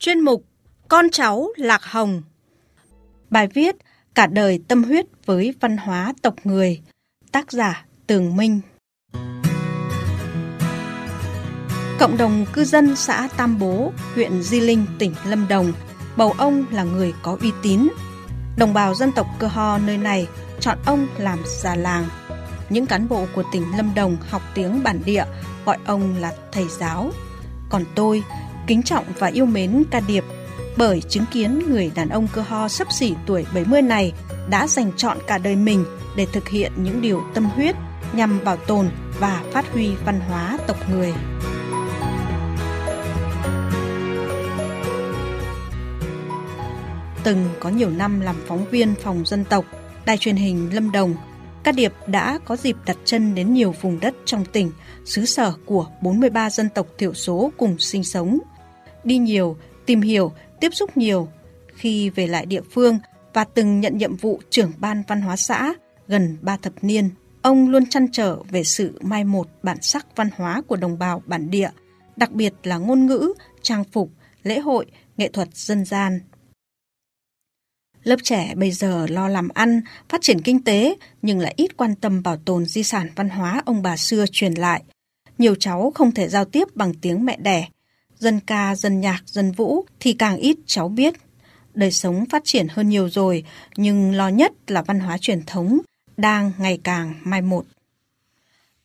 Chuyên mục Con cháu Lạc Hồng Bài viết Cả đời tâm huyết với văn hóa tộc người Tác giả Tường Minh Cộng đồng cư dân xã Tam Bố, huyện Di Linh, tỉnh Lâm Đồng bầu ông là người có uy tín. Đồng bào dân tộc Cơ Ho nơi này chọn ông làm già làng. Những cán bộ của tỉnh Lâm Đồng học tiếng bản địa gọi ông là thầy giáo. Còn tôi kính trọng và yêu mến ca điệp bởi chứng kiến người đàn ông cơ ho sắp xỉ tuổi 70 này đã dành chọn cả đời mình để thực hiện những điều tâm huyết nhằm bảo tồn và phát huy văn hóa tộc người. Từng có nhiều năm làm phóng viên phòng dân tộc, đài truyền hình Lâm Đồng, Ca Điệp đã có dịp đặt chân đến nhiều vùng đất trong tỉnh, xứ sở của 43 dân tộc thiểu số cùng sinh sống – đi nhiều, tìm hiểu, tiếp xúc nhiều. Khi về lại địa phương và từng nhận nhiệm vụ trưởng ban văn hóa xã gần 3 thập niên, ông luôn chăn trở về sự mai một bản sắc văn hóa của đồng bào bản địa, đặc biệt là ngôn ngữ, trang phục, lễ hội, nghệ thuật dân gian. Lớp trẻ bây giờ lo làm ăn, phát triển kinh tế nhưng lại ít quan tâm bảo tồn di sản văn hóa ông bà xưa truyền lại. Nhiều cháu không thể giao tiếp bằng tiếng mẹ đẻ, dân ca, dân nhạc, dân vũ thì càng ít cháu biết. Đời sống phát triển hơn nhiều rồi, nhưng lo nhất là văn hóa truyền thống đang ngày càng mai một.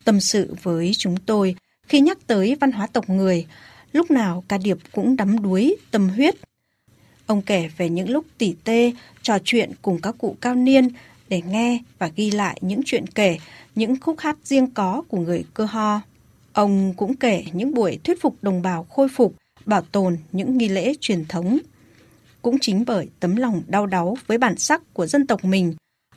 Tâm sự với chúng tôi, khi nhắc tới văn hóa tộc người, lúc nào ca điệp cũng đắm đuối, tâm huyết. Ông kể về những lúc tỉ tê, trò chuyện cùng các cụ cao niên để nghe và ghi lại những chuyện kể, những khúc hát riêng có của người cơ ho. Ông cũng kể những buổi thuyết phục đồng bào khôi phục, bảo tồn những nghi lễ truyền thống. Cũng chính bởi tấm lòng đau đáu với bản sắc của dân tộc mình,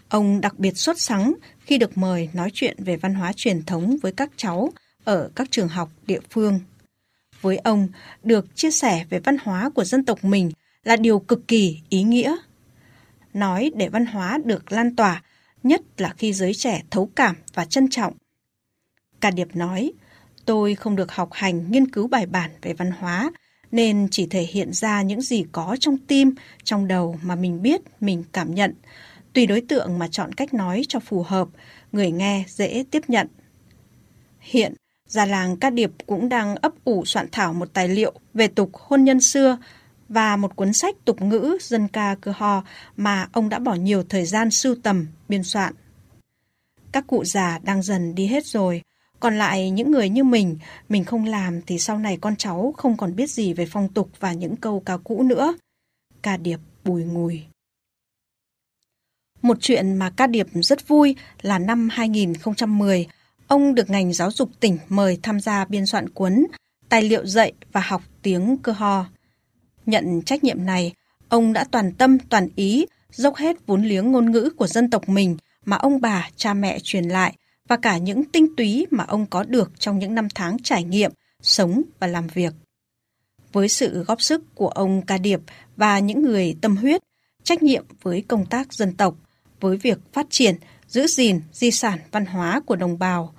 ông đặc biệt xuất sắng khi được mời nói chuyện về văn hóa truyền thống với các cháu ở các trường học địa phương. Với ông, được chia sẻ về văn hóa của dân tộc mình là điều cực kỳ ý nghĩa. Nói để văn hóa được lan tỏa, nhất là khi giới trẻ thấu cảm và trân trọng. Cả Điệp nói, Tôi không được học hành nghiên cứu bài bản về văn hóa, nên chỉ thể hiện ra những gì có trong tim, trong đầu mà mình biết, mình cảm nhận. Tùy đối tượng mà chọn cách nói cho phù hợp, người nghe dễ tiếp nhận. Hiện, già làng Cát Điệp cũng đang ấp ủ soạn thảo một tài liệu về tục hôn nhân xưa và một cuốn sách tục ngữ dân ca cơ ho mà ông đã bỏ nhiều thời gian sưu tầm, biên soạn. Các cụ già đang dần đi hết rồi, còn lại những người như mình, mình không làm thì sau này con cháu không còn biết gì về phong tục và những câu ca cũ nữa. Ca Điệp bùi ngùi. Một chuyện mà Ca Điệp rất vui là năm 2010, ông được ngành giáo dục tỉnh mời tham gia biên soạn cuốn Tài liệu dạy và học tiếng cơ ho. Nhận trách nhiệm này, ông đã toàn tâm toàn ý dốc hết vốn liếng ngôn ngữ của dân tộc mình mà ông bà, cha mẹ truyền lại – và cả những tinh túy mà ông có được trong những năm tháng trải nghiệm, sống và làm việc. Với sự góp sức của ông Ca Điệp và những người tâm huyết, trách nhiệm với công tác dân tộc, với việc phát triển, giữ gìn di sản văn hóa của đồng bào,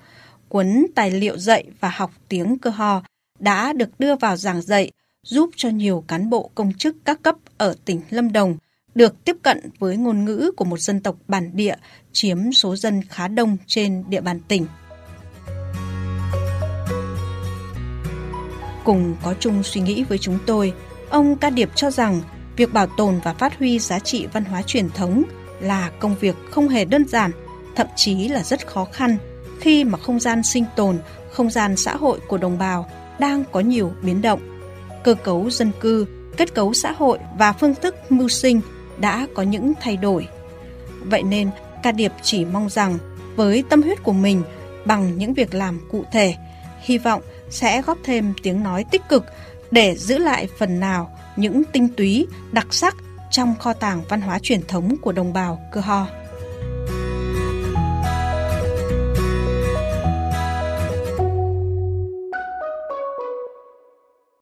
cuốn tài liệu dạy và học tiếng cơ ho đã được đưa vào giảng dạy, giúp cho nhiều cán bộ công chức các cấp ở tỉnh Lâm Đồng được tiếp cận với ngôn ngữ của một dân tộc bản địa chiếm số dân khá đông trên địa bàn tỉnh. Cùng có chung suy nghĩ với chúng tôi, ông Ca Điệp cho rằng việc bảo tồn và phát huy giá trị văn hóa truyền thống là công việc không hề đơn giản, thậm chí là rất khó khăn khi mà không gian sinh tồn, không gian xã hội của đồng bào đang có nhiều biến động. Cơ cấu dân cư, kết cấu xã hội và phương thức mưu sinh đã có những thay đổi. Vậy nên, Ca Điệp chỉ mong rằng với tâm huyết của mình bằng những việc làm cụ thể, hy vọng sẽ góp thêm tiếng nói tích cực để giữ lại phần nào những tinh túy, đặc sắc trong kho tàng văn hóa truyền thống của đồng bào cơ ho.